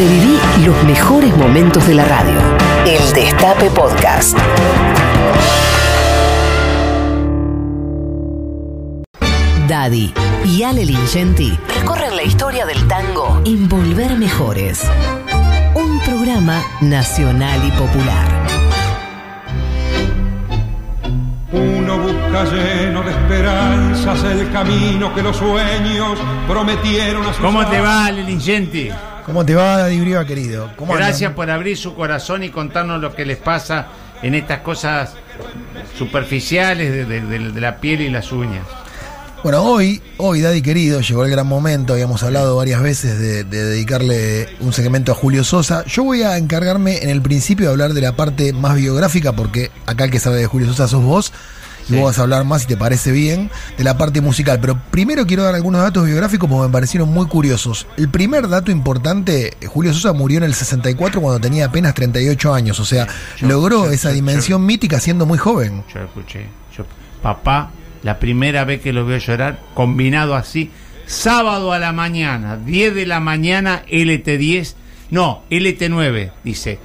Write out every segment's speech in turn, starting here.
Reviví los mejores momentos de la radio. El Destape Podcast. Daddy y Ale Lingenti recorren la historia del tango en Volver Mejores. Un programa nacional y popular. Uno busca lleno de esperanzas el camino que los sueños prometieron a sus ¿Cómo te va, Ale Lingenti? ¿Cómo te va, Daddy Briva, querido? ¿Cómo andan? Gracias por abrir su corazón y contarnos lo que les pasa en estas cosas superficiales de, de- de- de la piel y las uñas. Bueno, hoy, hoy, Daddy querido, llegó el gran momento. Habíamos hablado varias veces de, de dedicarle un segmento a Julio Sosa. Yo voy a encargarme en el principio de hablar de la parte más biográfica, porque acá el que sabe de Julio Sosa sos vos. Y Sí. vos vas a hablar más, si te parece bien, de la parte musical. Pero primero quiero dar algunos datos biográficos porque me parecieron muy curiosos. El primer dato importante, eh, Julio Sosa murió en el 64 cuando tenía apenas 38 años. O sea, yo- logró yo- esa yo- dimensión mítica siendo muy joven. Yo escuché. Yo, papá, la primera vez que lo veo llorar, combinado así, sábado a la mañana, 10 de la mañana, LT10, no, LT9, dice.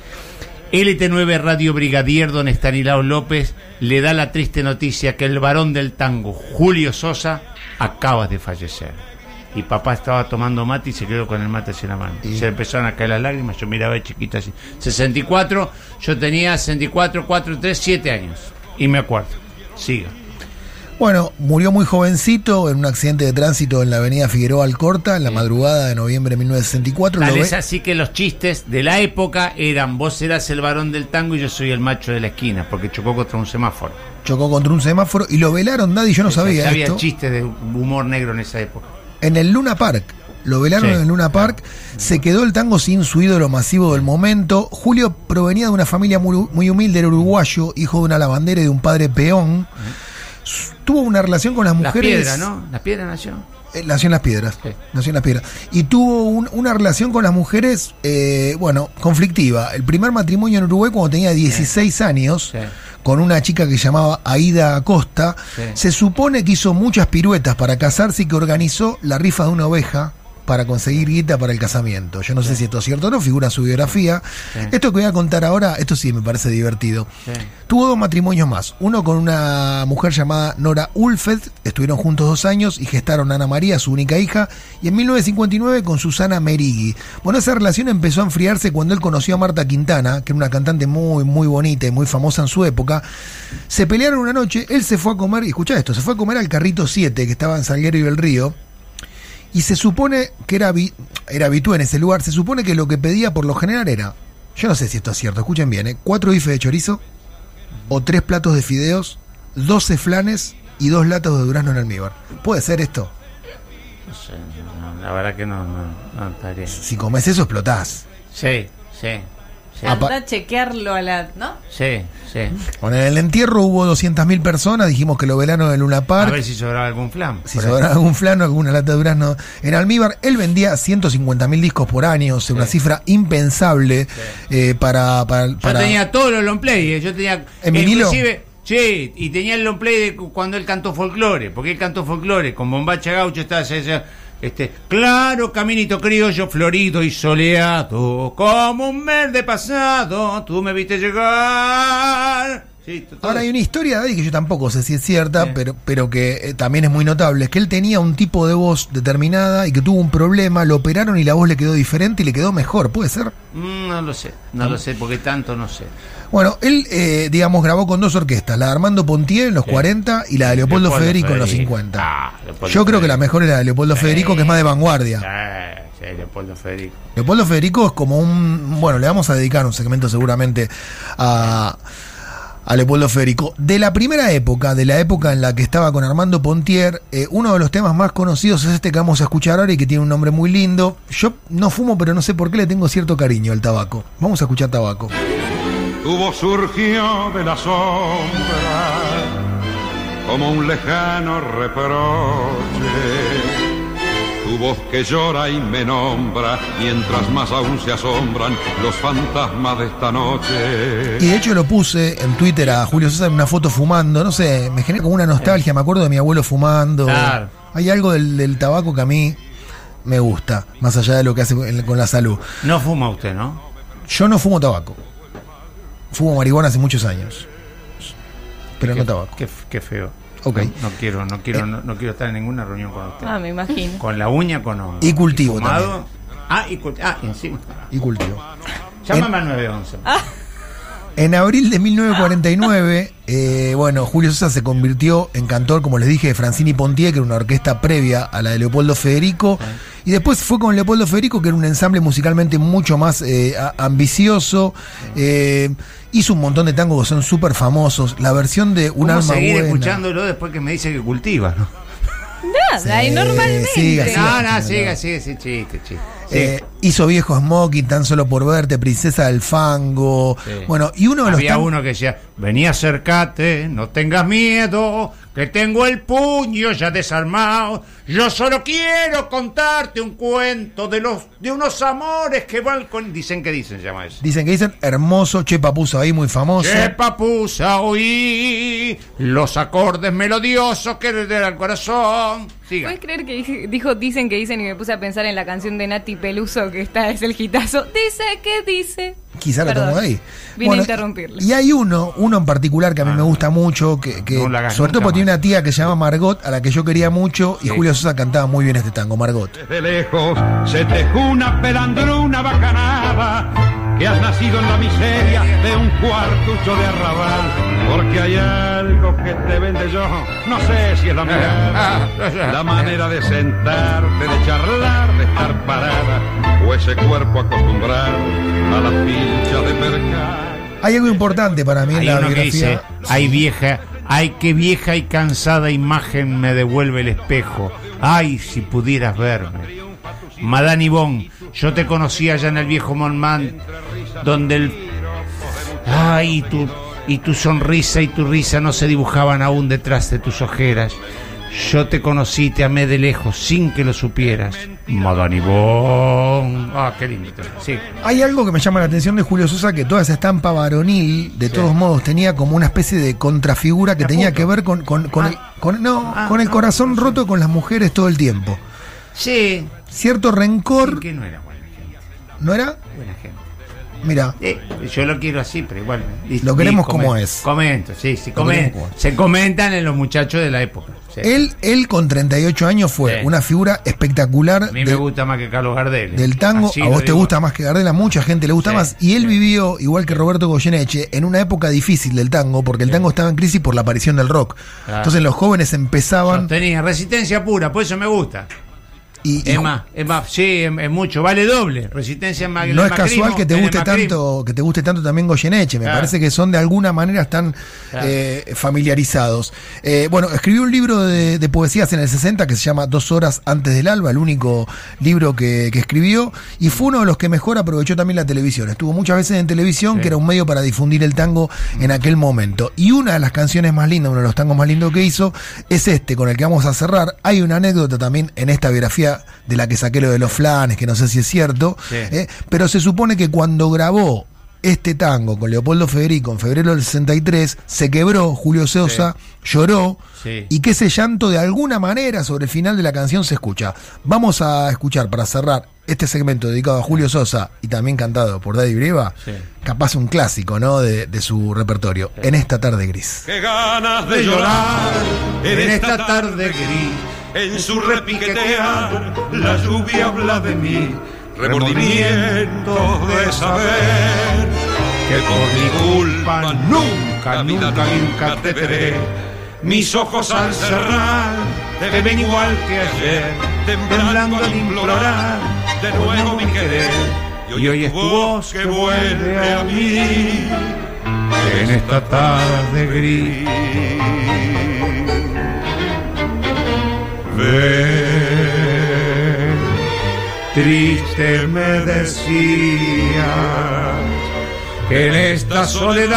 LT9 Radio Brigadier, don Estanislao López, le da la triste noticia que el varón del tango, Julio Sosa, acaba de fallecer. Y papá estaba tomando mate y se quedó con el mate hacia la mano. Y- Se empezaron a caer las lágrimas, yo miraba de chiquita así. 64, yo tenía 64, 4, 3, 7 años. Y me acuerdo. Siga. Bueno, murió muy jovencito en un accidente de tránsito en la avenida Figueroa Alcorta en la madrugada de noviembre de 1964. Lo Tal ve- es así que los chistes de la época eran vos serás el varón del tango y yo soy el macho de la esquina, porque chocó contra un semáforo. chocó contra un semáforo y lo velaron, Daddy, yo no sabía Ya había esto, chistes de humor negro en esa época. en el Luna Park. Lo velaron Sí, en el Luna Park. Se quedó el tango sin su ídolo masivo del momento. Julio provenía de una familia muy, muy humilde, era uruguayo, hijo de una lavandera y de un padre peón. S- Tuvo una relación con las Las mujeres. piedras, ¿no? Las piedras nació. Eh, Nació en las piedras. Sí. Nació en las piedras. Y tuvo un- una relación con las mujeres, eh, bueno, conflictiva. El primer matrimonio en Uruguay cuando tenía 16 años, Sí. con una chica que llamaba Aida Acosta. Se supone que hizo muchas piruetas para casarse y que organizó la rifa de una oveja para conseguir guita para el casamiento. Yo no sé si esto es cierto o no, figura en su biografía. Sí. Esto que voy a contar ahora, esto sí me parece divertido. Sí. Tuvo dos matrimonios más. Uno con una mujer llamada Nora Ulfeld, estuvieron juntos dos años y gestaron a Ana María, su única hija, y en 1959 con Susana Merigui. Bueno, esa relación empezó a enfriarse cuando él conoció a Marta Quintana, que era una cantante muy, muy bonita y muy famosa en su época. Se pelearon una noche, él se fue a comer, y escuchá esto, se fue a comer al Carrito 7, que estaba en Salguero y el Río, y se supone que era, era habitué en ese lugar, se supone que lo que pedía por lo general era, yo no sé si esto es cierto, escuchen bien, ¿eh? cuatro bifes de chorizo, o tres platos de fideos, 12 flanes y dos latas de durazno en almíbar. ¿Puede ser esto? No sé, no, la verdad que no, no, no estaría. Si comes eso, explotás. Sí, sí, sí. Apa- Anda a chequearlo a la. ¿No? Sí, sí. Bueno, en el entierro hubo 200.000 personas, dijimos que lo velaron en Luna A Park. ver si sobraba algún flan. Si sobraba algún flano, alguna lata de durazno. En Almíbar, él vendía 150.000 discos por año, o sea, una cifra impensable eh, para, para, Yo para- tenía todos los long play, eh, yo tenía ¿En vinilo? sí, y tenía el long play de cu- cuando él cantó folclore, porque él cantó folclore con bombacha gaucho estaba ese- ese- este claro caminito criollo florido y soleado como un mes de pasado tú me viste llegar Sí, Ahora hay una historia de ahí que yo tampoco sé si es cierta, Sí. pero, pero que eh, también es muy notable, es que él tenía un tipo de voz determinada y que tuvo un problema, lo operaron y la voz le quedó diferente y le quedó mejor, ¿puede ser? Mm, no lo sé no lo sé porque tanto no sé Bueno, él, eh, digamos, grabó con dos orquestas, la de Armando Pontier en los Sí. 40 y la de Leopoldo, Leopoldo Federico, en los Federico. 50. Ah, Yo creo que la mejor es la de Leopoldo Federico, que es más de vanguardia. sí, sí, Leopoldo Federico Leopoldo Federico es como un. Bueno, le vamos a dedicar un segmento seguramente a, a Leopoldo Federico. De la primera época, de la época en la que estaba con Armando Pontier, eh, uno de los temas más conocidos es este que vamos a escuchar ahora y que tiene un nombre muy lindo. Yo no fumo, pero no sé por qué le tengo cierto cariño al tabaco. Vamos a escuchar tabaco. Voz surgió de la sombra como un lejano reproche. Tu voz que llora y me nombra, mientras más aún se asombran los fantasmas de esta noche. Y de hecho lo puse en Twitter a Julio César en una foto fumando, no sé, me genera como una nostalgia, me acuerdo de mi abuelo fumando. Claro. Hay algo del, del tabaco que a mí me gusta, más allá de lo que hace con con la salud. No fuma usted, ¿no? Yo no fumo tabaco. Fumo marihuana hace muchos años. Pero Qué- no tabaco. Qué, qué feo. Ok. No, no quiero, no quiero, Eh. no, no quiero estar en ninguna reunión con usted. Ah, me imagino. Con la uña, con hongo. Y cultivo fumado. Ah, y cultivo. Ah, y encima. Y cultivo. Llámame al 911. En abril de 1949, eh, bueno, Julio Sosa se convirtió en cantor, como les dije, de Francini Pontier, que era una orquesta previa a la de Leopoldo Federico. Y después fue con Leopoldo Federico, que era un ensamble musicalmente mucho más eh, a- ambicioso. Eh, hizo un montón de tangos que son súper famosos. La versión de Un ¿Cómo alma seguir buena. escuchándolo después que me dice que cultiva? ¿no? Y Sí, normalmente. siga, siga. No, no, no. sigue, sigue, sí, chiste, chiste. Sí. Eh, hizo Viejo Smoking, Tan Solo por Verte, Princesa del Fango. Sí. Bueno, y uno de los Había tan- uno que decía, vení acércate, no tengas miedo, que tengo el puño ya desarmado. Yo solo quiero contarte un cuento de los de unos amores que van con... Dicen que dicen, se llama eso. Dicen que dicen hermoso, Che Papuso ahí, muy famoso. Che papusa oí los acordes melodiosos que le al corazón. Siga. ¿Puedes creer que dijo dicen que dicen y me puse a pensar en la canción de Nati Peluso que está es el hitazo? Dice que dice. Quizá lo Perdón, tomó ahí. Vine Bueno, a interrumpirle. Y hay uno, uno en particular que a mí me gusta mucho, que, que No la hagas sobre todo porque tiene una tía que se llama Margot, a la que yo quería mucho, y Sí. Julio Sosa cantaba muy bien este tango, Margot. Desde lejos se te una pelandruna bacanada que has nacido en la miseria de un cuartucho de arrabal porque hay algo que te vende yo no sé si es la mirada la manera de sentarte de charlar de estar parada o ese cuerpo acostumbrado a las pinchas de mercado Hay algo importante para mí en Hay la uno que biografía. dice, ay vieja, ay que vieja y cansada imagen me devuelve el espejo. Ay, si pudieras verme. Madame Yvonne, yo te conocí allá en el viejo Montmartre, donde el... Ay, y tu, y tu sonrisa y tu risa no se dibujaban aún detrás de tus ojeras. Yo te conocí, te amé de lejos, sin que lo supieras. Madame Yvonne. Ah, qué lindo. Sí. Hay algo que me llama la atención de Julio Sosa, que toda esa estampa varonil, de todos modos, tenía como una especie de contrafigura que Te tenía que ver con, con, con Ah. el, con- no, Ah, con el corazón no roto con las mujeres todo el tiempo. Sí. Cierto rencor, Que no era buena gente. ¿no era? Buena gente. Mira, Eh, yo lo quiero así, pero igual. y- Lo queremos como es. Comento, sí, sí. Lo comen- queremos como es. se comentan en los muchachos de la época. sí. él, él con 38 años fue Sí. una figura espectacular a mí de- me gusta más que Carlos Gardel. del tango. Así a vos te digo. gusta más que Gardel, a mucha gente le gusta Sí, más. Y él vivió, igual que Roberto Goyeneche, en una época difícil del tango, porque el tango estaba en crisis por la aparición del rock. Claro. Entonces los jóvenes empezaban Tenía resistencia pura, por eso me gusta. Y, y Es más, es más, sí, es, es mucho, vale doble. Resistencia más no es casual que te guste tanto que te guste tanto también Goyeneche me Claro. parece que son de alguna manera están Claro. eh, familiarizados Eh, bueno escribió un libro de, de poesías en el 60 que se llama Dos horas antes del alba el único libro que, que escribió y fue uno de los que mejor aprovechó también la televisión estuvo muchas veces en televisión Sí. que era un medio para difundir el tango en aquel momento y una de las canciones más lindas uno de los tangos más lindos que hizo es este con el que vamos a cerrar hay una anécdota también en esta biografía de la que saqué lo de los flanes que no sé si es cierto Sí. ¿eh? pero se supone que cuando grabó este tango con Leopoldo Federico en febrero del 63, se quebró, Julio Sosa lloró, Sí. y que ese llanto de alguna manera sobre el final de la canción se escucha. Vamos a escuchar para cerrar este segmento dedicado a Julio Sosa y también cantado por Daddy Breva, Sí. capaz un clásico ¿no? de, de su repertorio, en esta tarde gris. qué ganas de llorar en esta tarde gris. En su repiquetear, la lluvia habla de mí, remordimientos de saber Que por mi culpa nunca, nunca, nunca, nunca te veré. Mis ojos al cerrar te ven igual que ayer, temblando al implorar de nuevo mi querer. Y hoy es tu voz que vuelve a mí en esta tarde gris. Triste me decías que en esta soledad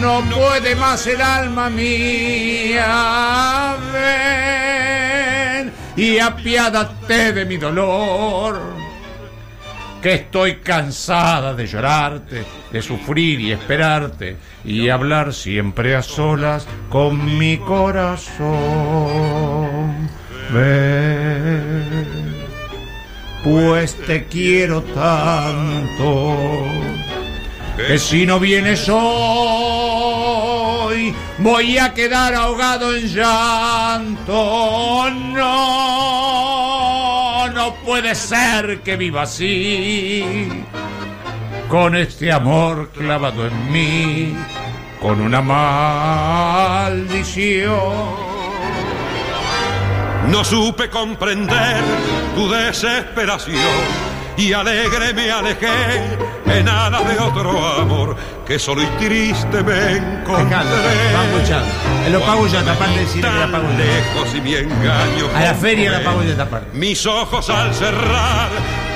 no puede más el alma mía. Ven y apiádate de mi dolor que estoy cansada de llorarte, de sufrir y esperarte y hablar siempre a solas con mi corazón. Pues te quiero tanto que si no vienes hoy voy a quedar ahogado en llanto. Puede ser que viva así, con este amor clavado en mí, con una maldición. No supe comprender tu desesperación y alegre me alejé en alas de otro amor que solo y triste me encontré. Él lo pago yo, aparte de la lejos y mi engaño A la feria la esta parte. Mis ojos al cerrar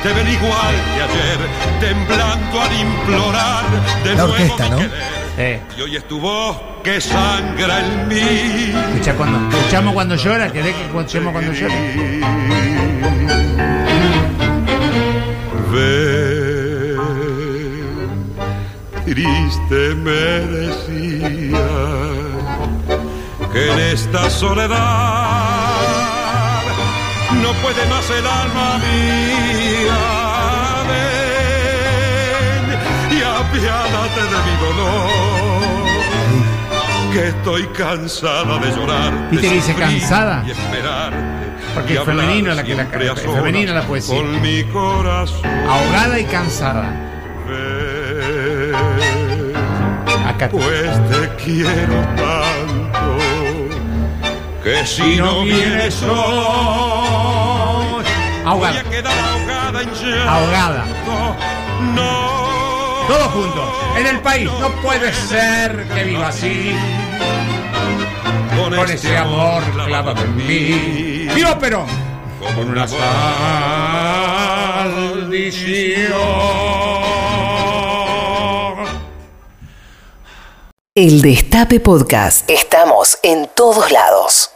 te ven igual que ayer, temblando al implorar de La nuevo mi ¿no? querer. Eh, Y hoy es tu voz que sangra en mí. escucha cuando, escuchamos cuando llora, ¿querés que escuchemos cuando llora? Triste me decía que en esta soledad no puede más el alma mía. Ven y apiádate de mi dolor, que estoy cansada de llorar. ¿Viste que dice cansada? Y esperarte. Porque es femenino la que la- siempre a es femenina la poesía. Con mi corazón. Ahogada y cansada. Acá. pues te quiero tanto que si no vienes hoy Ahogada. ahogada. Todos juntos. En el país. No puede ser que viva así. Con, ese amor clavado en mí. ¡Viva Perón! Con una maldición. El Destape Podcast. Estamos en todos lados.